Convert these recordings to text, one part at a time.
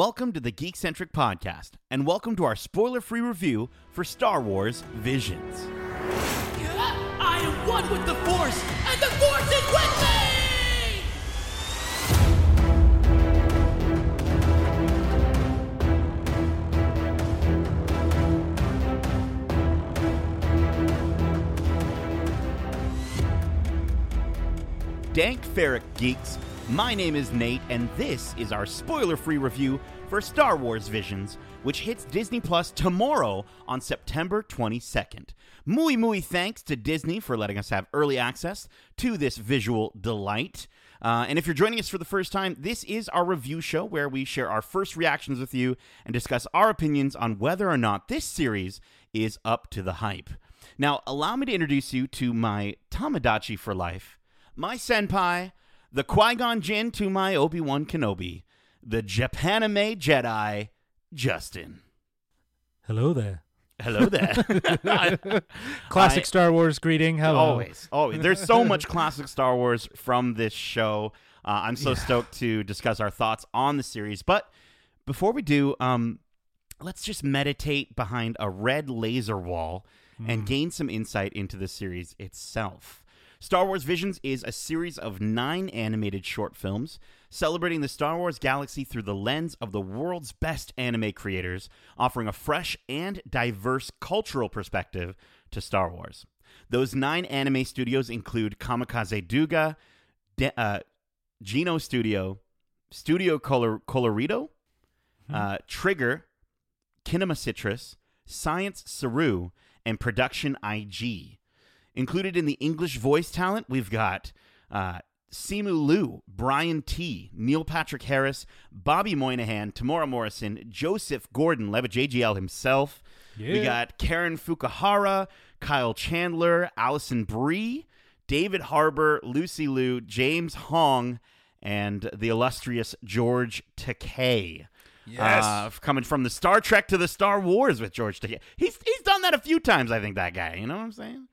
Welcome to the Geekcentric Podcast, and welcome to our spoiler free review for Star Wars Visions. I am one with the Force, and the Force is with me! Dank Ferric Geeks, my name is Nate, and this is our spoiler free review for Star Wars Visions, which hits Disney Plus tomorrow on September 22nd. Muy, muy thanks to Disney for letting us have early access to this visual delight. Uh, and if you're joining us for the first time, this is our review show where we share our first reactions with you and discuss our opinions on whether or not this series is up to the hype. Now, allow me to introduce you to my tomodachi for life, my senpai, the Qui Gon Jinn to my Obi Wan Kenobi, the Japanime Jedi, Justin. Hello there. Hello there. Classic I- Star Wars greeting. Hello. Always, always. There's so much classic Star Wars from this show. Uh, I'm so stoked to discuss our thoughts on the series. But before we do, um, let's just meditate behind a red laser wall and gain some insight into the series itself. Star Wars Visions is a series of nine animated short films celebrating the Star Wars galaxy through the lens of the world's best anime creators, offering a fresh and diverse cultural perspective to Star Wars. Those nine anime studios include Kamikaze Douga, De- uh, Geno Studio, Studio Color- Colorido, uh, Trigger, Kinema Citrus, Science Saru, and Production IG. Included in the English voice talent, we've got uh, Simu Liu, Brian Tee, Neil Patrick Harris, Bobby Moynihan, Temuera Morrison, Joseph Gordon, Levitt JGL himself. We got Karen Fukuhara, Kyle Chandler, Alison Brie, David Harbour, Lucy Liu, James Hong, and the illustrious George Takei. Yes. Uh, coming from the Star Trek to the Star Wars with George Takei. He's, he's done that a few times, I think, that guy. You know what I'm saying?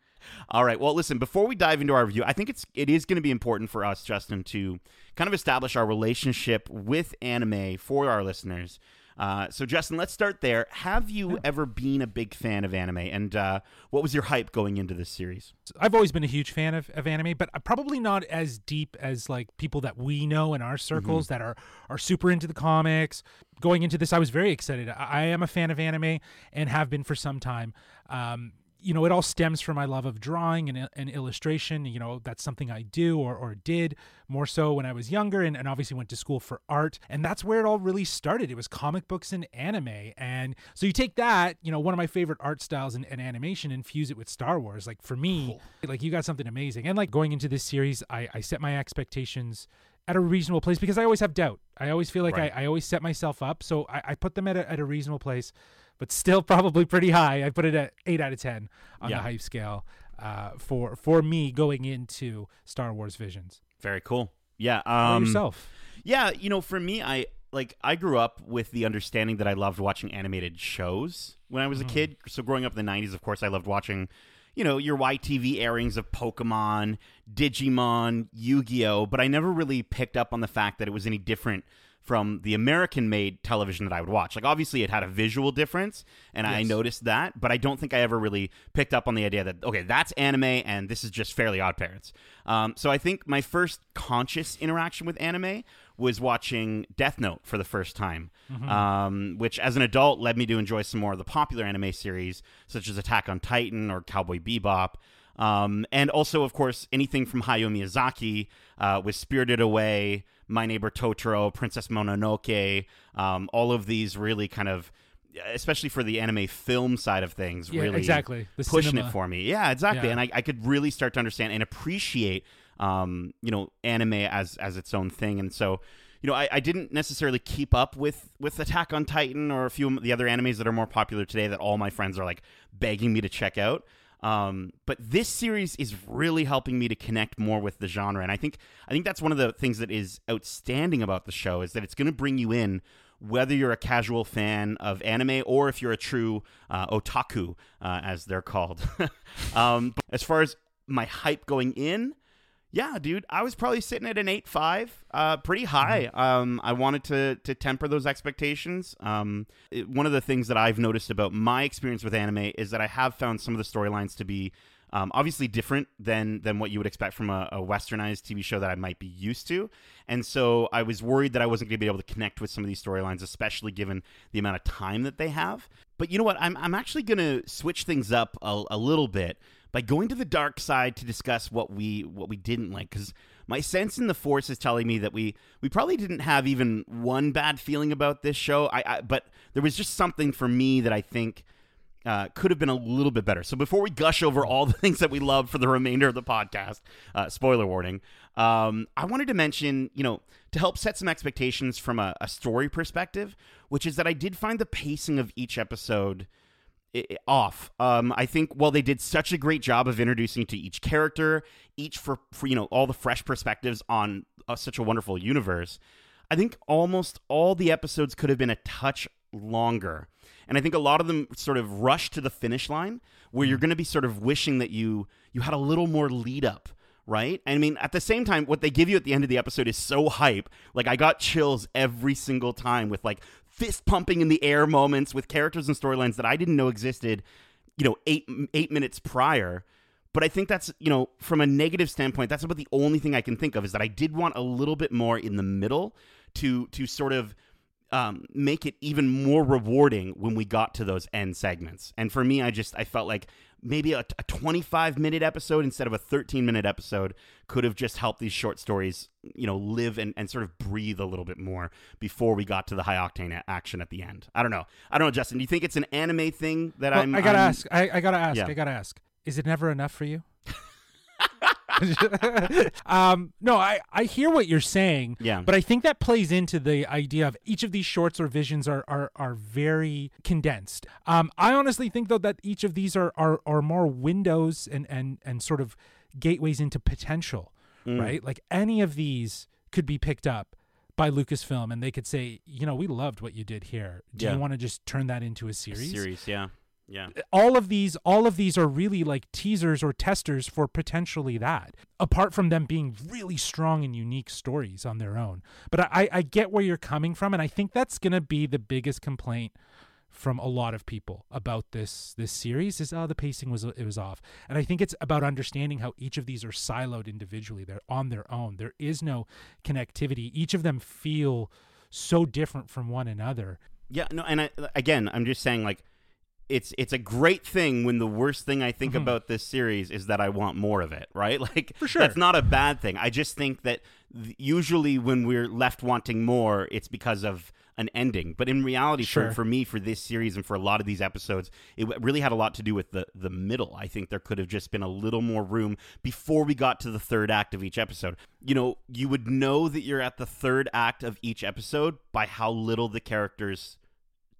All right. Well, listen, before we dive into our review, I think it's it is going to be important for us, Justin, to kind of establish our relationship with anime for our listeners. Uh, so, Justin, let's start there. Have you ever been a big fan of anime, and uh, what was your hype going into this series? I've always been a huge fan of, of anime, but probably not as deep as like people that we know in our circles Mm-hmm. that are are super into the comics. Going into this, I was very excited. I, I am a fan of anime and have been for some time. Um, you know, it all stems from my love of drawing and, and illustration. You know, that's something I do or, or did more so when I was younger and, and obviously went to school for art. And that's where it all really started. It was comic books and anime. And so you take that, you know, one of my favorite art styles and, and animation, and fuse it with Star Wars. Like for me, like you got something amazing. And like going into this series, I, I set my expectations at a reasonable place because I always have doubt. I always feel like Right. I, I always set myself up. So I, I put them at a, at a reasonable place, but still probably pretty high. I put it at eight out of 10 on Yeah. the hype scale uh, for, for me going into Star Wars Visions. Very cool. Yeah. Um, yourself? Yeah, you know, for me, I like I grew up with the understanding that I loved watching animated shows when I was a kid. So growing up in the '90s, of course, I loved watching, you know, your YTV airings of Pokemon, Digimon, Yu-Gi-Oh. But I never really picked up on the fact that it was any different from the American-made television that I would watch. Like, obviously, it had a visual difference, and I noticed that. But I don't think I ever really picked up on the idea that okay, that's anime, and this is just Fairly Odd Parents. Um, so I think my first conscious interaction with anime was watching Death Note for the first time, um, which as an adult led me to enjoy some more of the popular anime series, such as Attack on Titan or Cowboy Bebop. Um, and also, of course, anything from Hayao Miyazaki uh, with Spirited Away, My Neighbor Totoro, Princess Mononoke, um, all of these really kind of, especially for the anime film side of things, Yeah, really exactly. The pushing cinema. it for me. Yeah, exactly. Yeah. And I, I could really start to understand and appreciate, um, you know, anime as as its own thing. And so, you know, I, I didn't necessarily keep up with with Attack on Titan or a few of the other animes that are more popular today that all my friends are like begging me to check out. Um, but this series is really helping me to connect more with the genre, and I think I think that's one of the things that is outstanding about the show is that it's going to bring you in whether you're a casual fan of anime or if you're a true uh, otaku, uh, as they're called. um, as far as my hype going in, Yeah, dude, I was probably sitting at an eight five, uh, pretty high. Um, I wanted to to temper those expectations. Um, it- one of the things that I've noticed about my experience with anime is that I have found some of the storylines to be um, obviously different than than what you would expect from a, a westernized TV show that I might be used to, and so I was worried that I wasn't going to be able to connect with some of these storylines, especially given the amount of time that they have. But you know what? I'm I'm actually going to switch things up a, a little bit by going to the dark side to discuss what we what we didn't like because my sense in the force is telling me that we we probably didn't have even one bad feeling about this show I, I but there was just something for me that I think uh, could have been a little bit better. So before we gush over all the things that we love for the remainder of the podcast, uh, spoiler warning, um, I wanted to mention, you know, to help set some expectations from a, a story perspective, which is that I did find the pacing of each episode off. Um, I think while they did such a great job of introducing to each character, each for, for you know all the fresh perspectives on uh, such a wonderful universe, I think almost all the episodes could have been a touch longer. And I think a lot of them sort of rush to the finish line where you're going to be sort of wishing that you you had a little more lead up, right? I mean, at the same time what they give you at the end of the episode is so hype. Like I got chills every single time with like fist pumping in the air moments with characters and storylines that I didn't know existed, you know, 8 8 minutes prior. But I think that's, you know, from a negative standpoint, that's about the only thing I can think of is that I did want a little bit more in the middle to to sort of um, make it even more rewarding when we got to those end segments. And for me, I just I felt like maybe a, a 25 minute episode instead of a 13 minute episode could have just helped these short stories, you know, live and, and sort of breathe a little bit more before we got to the high octane a- action at the end. I don't know. I don't know, Justin. Do you think it's an anime thing that Well, I'm? I gotta I'm- ask. I, I gotta ask. Yeah. I gotta ask. Is it never enough for you? um, no, I, I hear what you're saying. Yeah. But I think that plays into the idea of each of these shorts or visions are are, are very condensed. Um, I honestly think though that each of these are are, are more windows and, and and sort of gateways into potential. Mm. Right? Like any of these could be picked up by Lucasfilm and they could say, you know, we loved what you did here. Do Yeah. you want to just turn that into a series? Series, yeah, yeah. all of these all of these are really like teasers or testers for potentially that apart from them being really strong and unique stories on their own. But i i get where you're coming from and i think that's going to be the biggest complaint from a lot of people about this this series is oh the pacing was it was off. And i think it's about understanding how each of these are siloed individually. They're on their own. There is no connectivity. Each of them feel so different from one another. Yeah, no, and I, again, I'm just saying like it's it's a great thing when the worst thing I think mm-hmm. about this series is that I want more of it, right? Like For sure. that's not a bad thing. I just think that th- usually when we're left wanting more, it's because of an ending. But in reality, Sure. for, for me, for this series and for a lot of these episodes, it really had a lot to do with the the middle. I think there could have just been a little more room before we got to the third act of each episode. You know, you would know that you're at the third act of each episode by how little the characters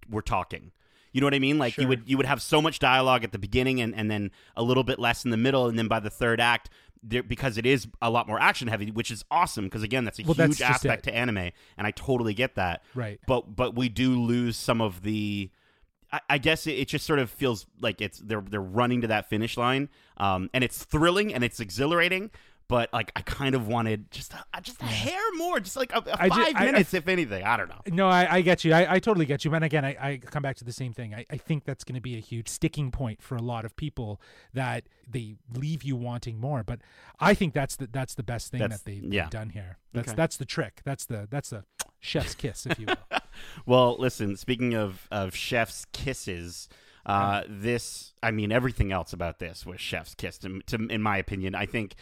were talking. You know what I mean? Like you would you would have so much dialogue at the beginning and, and then a little bit less in the middle, and then by the third act, there, because it is a lot more action heavy, which is awesome. Because again, that's a Well, huge just aspect to anime, and I totally get that. Right. But but we do lose some of the. I, I guess it, it just sort of feels like it's they're they're running to that finish line, um, and it's thrilling and it's exhilarating. But like I kind of wanted just a, just a hair more, just like a, a five ju- I- I- minutes, if anything. I don't know. No, I, I get you. I, I totally get you. But again, I, I come back to the same thing. I, I think that's going to be a huge sticking point for a lot of people that they leave you wanting more. But I think that's the that's the best thing That's- that they've, yeah. done here. That's Okay. that's the trick. That's the that's the chef's kiss, if you will. Well, listen. Speaking of of chef's kisses, uh, this I mean everything else about this was chef's kiss. To, to in my opinion, I think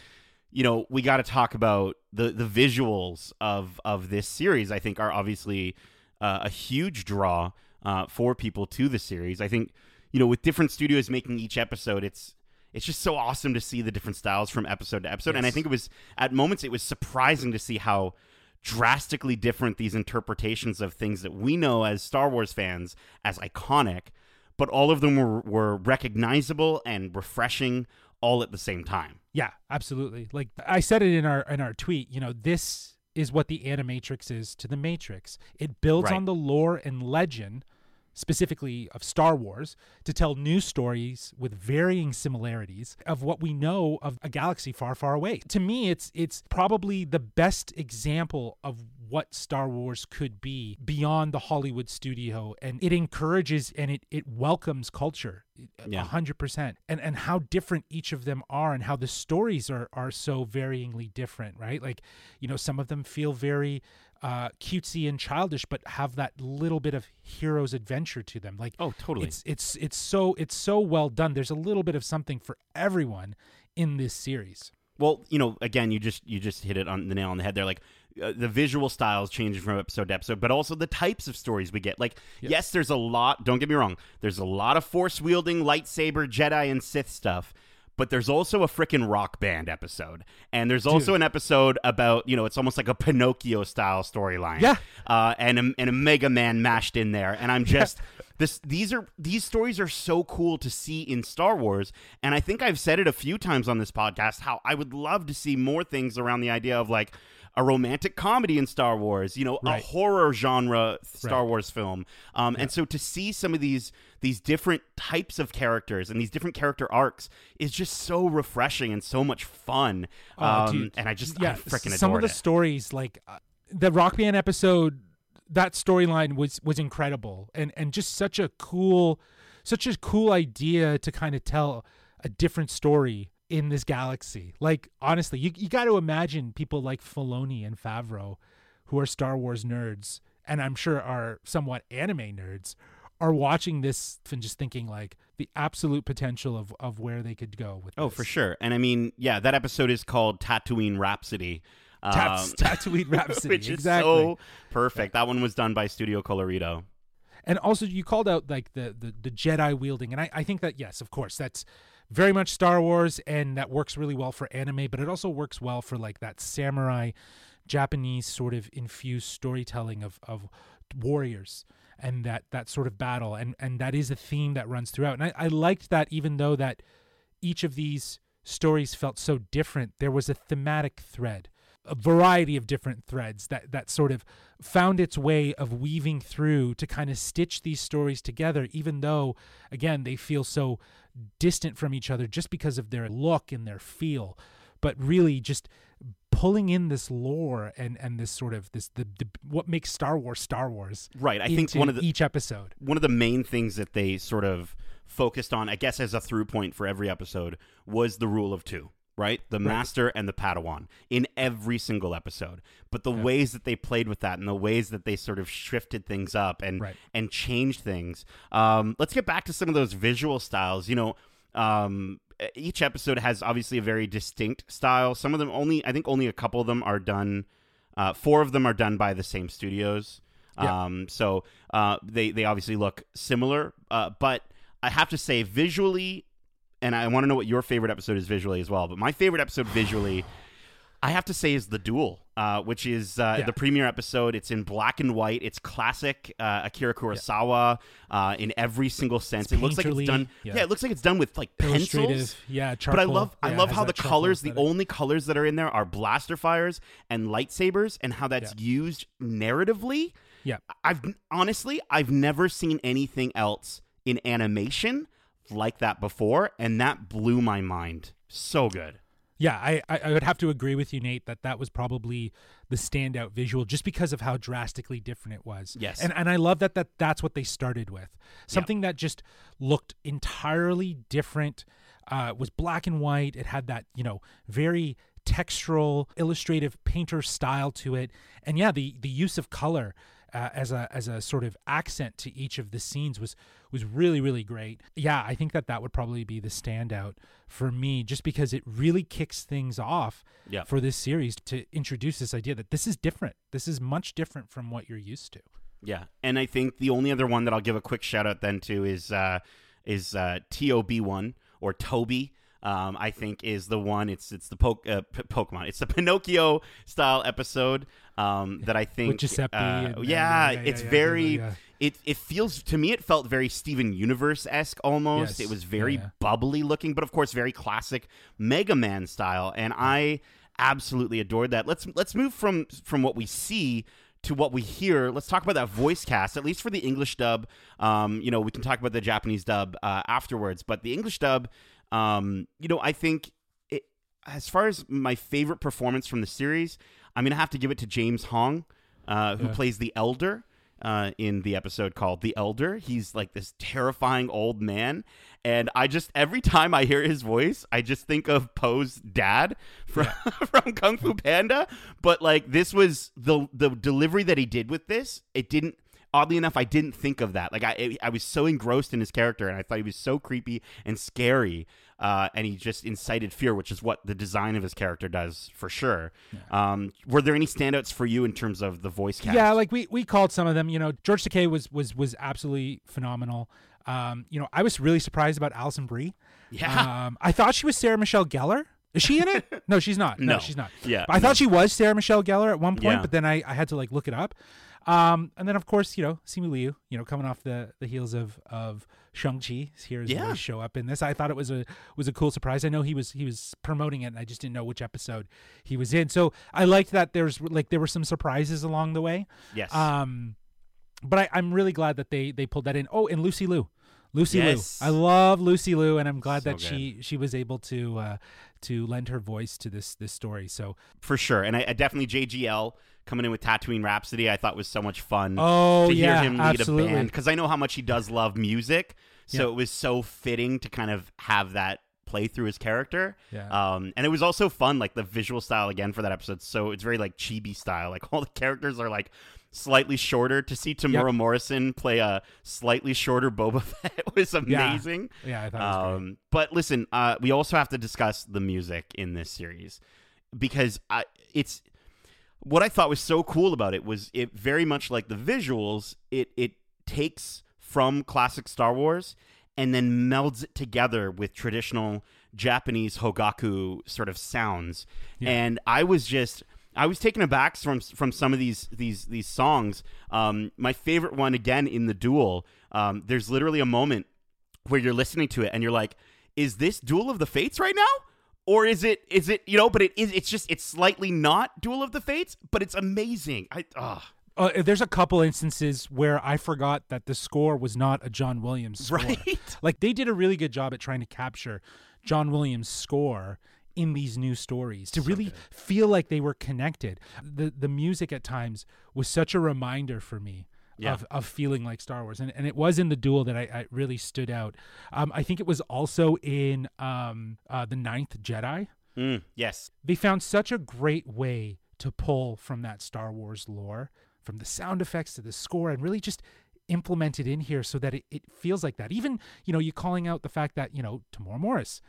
you know we got to talk about the the visuals of of this series. I think are obviously uh, a huge draw uh, for people to the series. I think you know with different studios making each episode, it's it's just so awesome to see the different styles from episode to episode. And I think it was at moments it was surprising to see how drastically different these interpretations of things that we know as Star Wars fans as iconic, but all of them were, were recognizable and refreshing all at the same time. Yeah, absolutely. Like I said it in our in our tweet, you know, this is what the Animatrix is to the Matrix. It builds Right. on the lore and legend specifically of Star Wars, to tell new stories with varying similarities of what we know of a galaxy far, far away. To me, it's it's probably the best example of what Star Wars could be beyond the Hollywood studio and it encourages and it it welcomes culture a Yeah. hundred percent and and how different each of them are and how the stories are are so varyingly different right like you know some of them feel very uh cutesy and childish but have that little bit of hero's adventure to them like Oh, totally. it's it's it's so it's so well done there's a little bit of something for everyone in this series Well, you know, again, you just you just hit it on the nail on the head. They're like uh, the visual styles changing from episode to episode, but also the types of stories we get. Like, yes, there's a lot. Don't get me wrong. There's a lot of force wielding, lightsaber, Jedi, and Sith stuff. But there's also a freaking rock band episode, and there's also an episode about you know it's almost like a Pinocchio style storyline. Yeah. uh, and a, and a Mega Man mashed in there, and I'm just this. These are these stories are so cool to see in Star Wars, and I think I've said it a few times on this podcast how I would love to see more things around the idea of like a romantic comedy in Star Wars, you know, a horror genre Star Right. Wars film, um, and so to see some of these these different types of characters and these different character arcs is just so refreshing and so much fun. Oh, um, dude. and I just yeah I freaking some of the it. stories like uh, the rock band episode that storyline was was incredible and and just such a cool such a cool idea to kind of tell a different story in this galaxy like honestly you, you got to imagine people like Filoni and Favreau who are Star Wars nerds and I'm sure are somewhat anime nerds are watching this and just thinking like the absolute potential of of where they could go with Oh, this. for sure. And I mean, yeah, that episode is called Tatooine Rhapsody. Taps, um, Tatooine Rhapsody, which is exactly. so perfect. That one was done by Studio Colorido. and also you called out like the the, the jedi wielding and I, I think that yes of course that's very much star wars and that works really well for anime but it also works well for like that samurai japanese sort of infused storytelling of of warriors and that that sort of battle and and that is a theme that runs throughout. And i, I liked that even though that each of these stories felt so different there was a thematic thread a variety of different threads that that sort of found its way of weaving through to kind of stitch these stories together even though again they feel so distant from each other just because of their look and their feel but really just pulling in this lore and and this sort of this the, the what makes Star Wars Star Wars Right. I think one of the each episode one of the main things that they sort of focused on, I guess, as a through point for every episode, was the rule of two. Right, the master and the Padawan in every single episode, but the ways that they played with that and the ways that they sort of shifted things up and Right. and changed things. Um, let's get back to some of those visual styles. You know, um, each episode has obviously a very distinct style. Some of them only, I think, only a couple of them are done. Uh, four of them are done by the same studios. Yeah. Um, so uh, they they obviously look similar, uh, but I have to say visually, and I want to know what your favorite episode is visually as well. But my favorite episode visually, I have to say, is the duel, uh, which is uh, Yeah. the premiere episode. It's in black and white. It's classic uh, Akira Kurosawa uh, in every single sense. it looks like it's done. yeah. Yeah. it looks like it's done with like pencils. yeah But. I love I Yeah, love how the charcoal colors, the only colors that are in there are blaster fires and lightsabers, and how that's used narratively. yeah I've honestly I've never seen anything else in animation like that before, and that blew my mind. So good. Yeah, I, I I would have to agree with you, Nate, that that was probably the standout visual, just because of how drastically different it was. Yes. and and I love that that that's what they started with, something that just looked entirely different. Uh, was black and white. It had that you know very textural, illustrative painter style to it, and yeah, the the use of color. Uh, as a as a sort of accent to each of the scenes was was really really great. Yeah, I think that that would probably be the standout for me, just because it really kicks things off Yeah. for this series to introduce this idea that this is different. This is much different from what you're used to. Yeah, and I think the only other one that I'll give a quick shout out then to is uh, is uh, Tob one or Toby. Um, I think is the one. It's it's the po- uh, P- Pokemon. It's the Pinocchio style episode um, that I think. Giuseppe uh, and- and- yeah, yeah, yeah, it's yeah, very. yeah. It it feels to me. It felt very Steven Universe esque almost. Yes. It was very bubbly looking, but of course very classic Mega Man style. And I absolutely adored that. Let's let's move from from what we see to what we hear, let's talk about that voice cast, at least for the English dub. Um, you know, we can talk about the Japanese dub uh, afterwards, but the English dub, um, you know, I think it, as far as my favorite performance from the series, I'm going to have to give it to James Hong, uh, who Yeah. plays the Elder. Uh, in the episode called The Elder, he's like this terrifying old man. And I just, every time I hear his voice, I just think of Po's dad from, from Kung Fu Panda. But like, this was the, the delivery that he did with this. It didn't, oddly enough, I didn't think of that. Like, I, I was so engrossed in his character and I thought he was so creepy and scary. Uh, and he just incited fear, which is what the design of his character does for sure. Um, were there any standouts for you in terms of the voice cast? Yeah, like we we called some of them. You know, George Takei was was was absolutely phenomenal. Um, you know, I was really surprised about Alison Brie. Yeah. Um, I thought she was Sarah Michelle Gellar. Is she in it? No, she's not. No, No. she's not. Yeah, But I thought she was Sarah Michelle Gellar at one point, Yeah. but then I, I had to like look it up. Um, and then of course, you know, Simu Liu, you know, coming off the, the heels of of Shang Chi, here his Yeah. show up in this. I thought it was a was a cool surprise. I know he was he was promoting it, and I just didn't know which episode he was in. So I liked that there's like there were some surprises along the way. yes. Um, but I, I'm really glad that they they pulled that in. Oh, and Lucy Liu, Lucy Yes. Liu. I love Lucy Liu, and I'm glad So that she she was able to uh, to lend her voice to this this story. So for sure. And I, I definitely JGL coming in with Tatooine Rhapsody, I thought was so much fun. oh to hear yeah, him lead absolutely. a band because I know how much he does love music. So Yeah. it was so fitting to kind of have that play through his character. Yeah. Um, and it was also fun, like the visual style again for that episode. So it's very like chibi style. Like all the characters are like slightly shorter. To see Temuera Morrison play a slightly shorter Boba Fett was amazing. Yeah, I thought it was great. Um, but listen, uh, we also have to discuss the music in this series because I, it's what I thought was so cool about it was it very much like the visuals. It it takes from classic Star Wars and then melds it together with traditional Japanese hogaku sort of sounds. Yeah. And I was just I was taken aback from from some of these these these songs. Um, my favorite one again in the duel. Um, there's literally a moment where you're listening to it and you're like, "Is this Duel of the Fates right now?" Or is it is it you know? But it is it's just it's slightly not Duel of the Fates, but it's amazing. I uh, Uh, there's a couple instances where I forgot that the score was not a John Williams score. right. Like they did a really good job at trying to capture John Williams' score in these new stories to really feel like they were connected. The the music at times was such a reminder for me Yeah. of, of feeling like Star Wars. And, and it was in the duel that I, I really stood out. Um, I think it was also in um, uh, The Ninth Jedi. Mm, yes. They found such a great way to pull from that Star Wars lore, from the sound effects to the score, and really just implement it in here so that it, it feels like that. Even, you know, you calling out the fact that, you know, Temuera Morris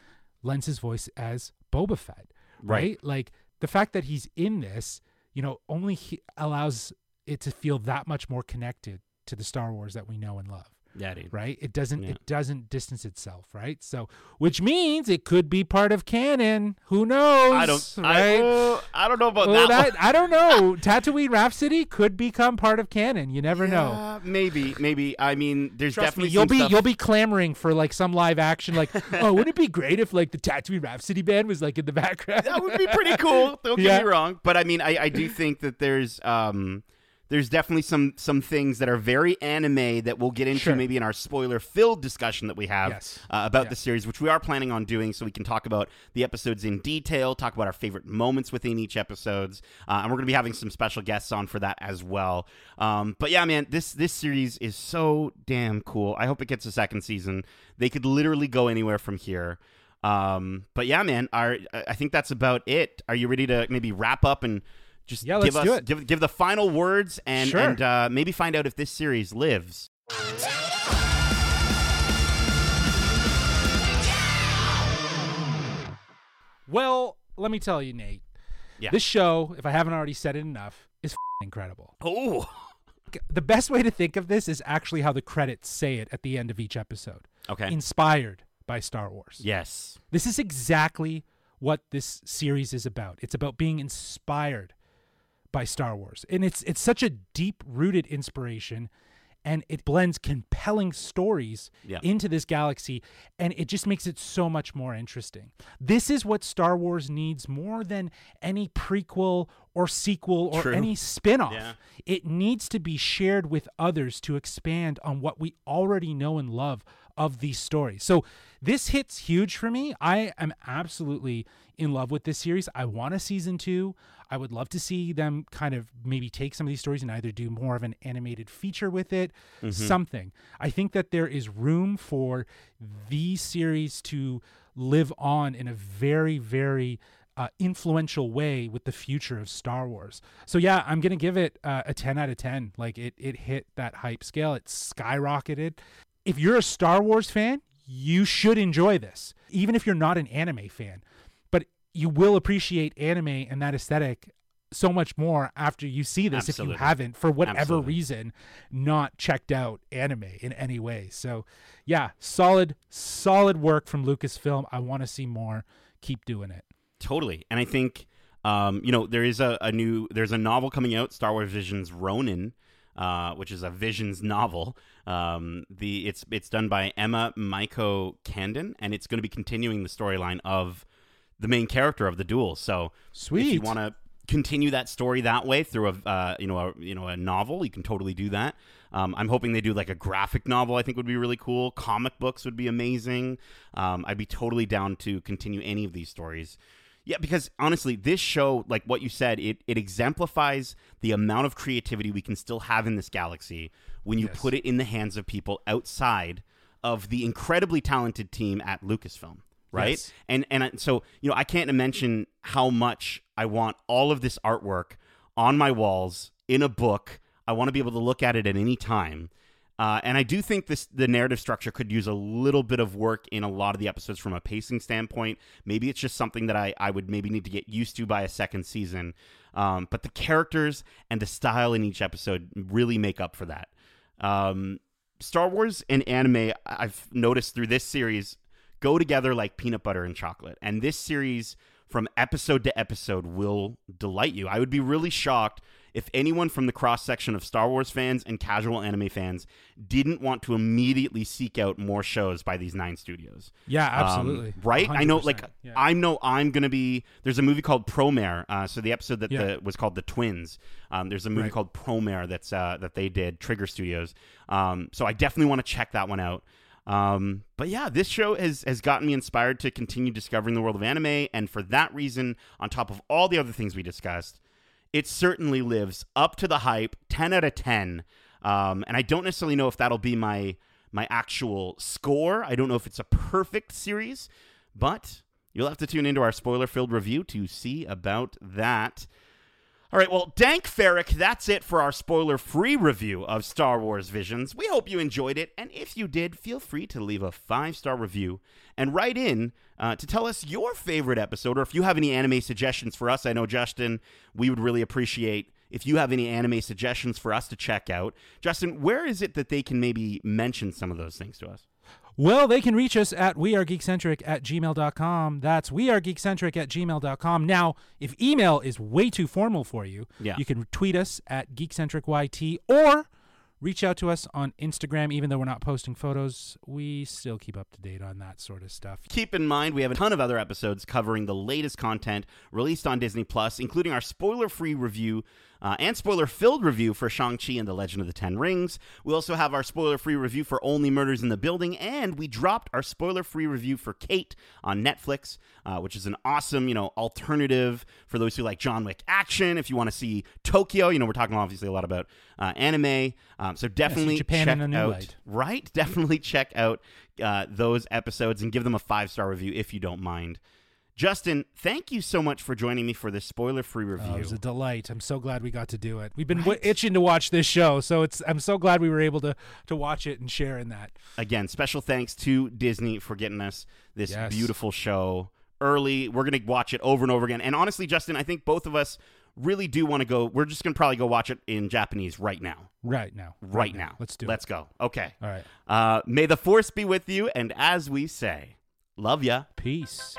lends his voice as Boba Fett, right? Right. Like the fact that he's in this, you know, only he allows it to feel that much more connected to the Star Wars that we know and love Yeah, dude. right it doesn't Yeah. it doesn't distance itself right so which means it could be part of canon who knows I don't. right I, uh, I don't know about Well, that. that, I don't know. Tatooine Rhapsody could become part of canon. You never one. know. Maybe. Maybe. I mean, there's Trust definitely me, you'll be stuff- you'll be clamoring for like some live action. Like, oh, wouldn't it be great if like the Tatooine Rhapsody band was like in the background? that would be pretty cool. Don't Yeah. get me wrong, but I mean, I, I do think that there's um there's definitely some some things that are very anime that we'll get into Sure. maybe in our spoiler filled discussion that we have Yes. uh, about the series, which we are planning on doing, so we can talk about the episodes in detail, talk about our favorite moments within each episodes, uh, and we're going to be having some special guests on for that as well. Um, but yeah, man, this this series is so damn cool. I hope it gets a second season. They could literally go anywhere from here. Um, but yeah, man, our, I think that's about it. Are you ready to maybe wrap up and just Yeah, give let's us do it. give give the final words and Sure. and uh, maybe find out if this series lives? Well, let me tell you, Nate. Yeah. This show, if I haven't already said it enough, is incredible. Oh, The best way to think of this is actually how the credits say it at the end of each episode. okay. Inspired by Star Wars. yes. This is exactly what this series is about. It's about being inspired by Star Wars. And it's it's such a deep-rooted inspiration and it blends compelling stories Yeah. into this galaxy and it just makes it so much more interesting. This is what Star Wars needs more than any prequel or sequel or True. any spin-off. Yeah. It needs to be shared with others to expand on what we already know and love of these stories. So this hits huge for me. I am absolutely in love with this series. I want a season 2. I would love to see them kind of maybe take some of these stories and either do more of an animated feature with it, something. I think that there is room for these series to live on in a very, very uh, influential way with the future of Star Wars. So yeah, I'm gonna give it uh, a 10 out of 10. Like it, it hit that hype scale. It skyrocketed. If you're a Star Wars fan, you should enjoy this, even if you're not an anime fan. But you will appreciate anime and that aesthetic so much more after you see this if you haven't for whatever Absolutely. reason not checked out anime in any way so yeah solid solid work from lucasfilm i want to see more keep doing it Totally. And I think um, you know, there is a, a new there's a novel coming out, Star Wars Visions Ronin, uh, which is a Visions novel. Um, the it's it's done by Emma Mieko Candon, and it's going to be continuing the storyline of the main character of the duel. So if you want to continue that story that way through a uh, you know a you know a novel, you can totally do that. Um, I'm hoping they do like a graphic novel. I think would be really cool. Comic books would be amazing. Um, I'd be totally down to continue any of these stories. Yeah, because honestly, this show, like what you said, it, it exemplifies the amount of creativity we can still have in this galaxy when you Yes. put it in the hands of people outside of the incredibly talented team at Lucasfilm, right? Yes. And and I- so you know, I can't mention how much I want all of this artwork on my walls in a book. I want to be able to look at it at any time. Uh, and I do think this the narrative structure could use a little bit of work in a lot of the episodes from a pacing standpoint. Maybe it's just something that I, I would maybe need to get used to by a second season. Um, but the characters and the style in each episode really make up for that. Um, Star Wars and anime, I've noticed through this series, go together like peanut butter and chocolate. And this series, from episode to episode, will delight you. I would be really shocked if anyone from the cross section of Star Wars fans and casual anime fans didn't want to immediately seek out more shows by these nine studios. yeah Um, absolutely right? I know, like, Yeah. I know I'm going to be. There's a movie called Promare. Uh, so the episode that Yeah. the, was called The Twins. Um, there's a movie Right. called Promare that's uh, that they did, Trigger Studios. Um, so I definitely want to check that one out. Um, but yeah, this show has has gotten me inspired to continue discovering the world of anime, and for that reason, on top of all the other things we discussed, it certainly lives up to the hype. Ten out of ten. Um, and I don't necessarily know if that'll be my my actual score. I don't know if it's a perfect series, but you'll have to tune into our spoiler filled review to see about that. All right, well, Dank Ferrick, that's it for our spoiler free review of Star Wars Visions. We hope you enjoyed it, and if you did, feel free to leave a five star review and write in uh, to tell us your favorite episode, or if you have any anime suggestions for us. I know, Justin, we would really appreciate if you have any anime suggestions for us to check out. Justin, where is it that they can maybe mention some of those things to us? Well, they can reach us at wearegeekcentric at gmail.com. That's wearegeekcentric at gmail.com. Now, if email is way too formal for you, Yeah. you can tweet us at geekcentricyt or reach out to us on Instagram. Even though we're not posting photos, we still keep up to date on that sort of stuff. Keep in mind, we have a ton of other episodes covering the latest content released on Disney Plus, including our spoiler-free review uh, and spoiler-filled review for Shang-Chi and the Legend of the Ten Rings. We also have our spoiler-free review for Only Murders in the Building, and we dropped our spoiler-free review for Kate on Netflix, uh, which is an awesome, you know, alternative for those who like John Wick action. If you want to see Tokyo, you know, we're talking obviously a lot about uh, anime, um, so definitely Japan check in a out light. right? Definitely check out uh, those episodes and give them a five star review if you don't mind. Justin, thank you so much for joining me for this spoiler free Oh, review. it was a delight. I'm so glad we got to do it. We've been Right. w- itching to watch this show, so it's I'm so glad we were able to to watch it and share in that. Again, special thanks to Disney for getting us this Yes. beautiful show early. We're going to watch it over and over again. And honestly, Justin, I think both of us really do want to go. We're just going to probably go watch it in Japanese right now. Right now. Right, now. Let's do Let's it. go. Okay. All right. Uh, may the force be with you. And as we say, love ya. Peace.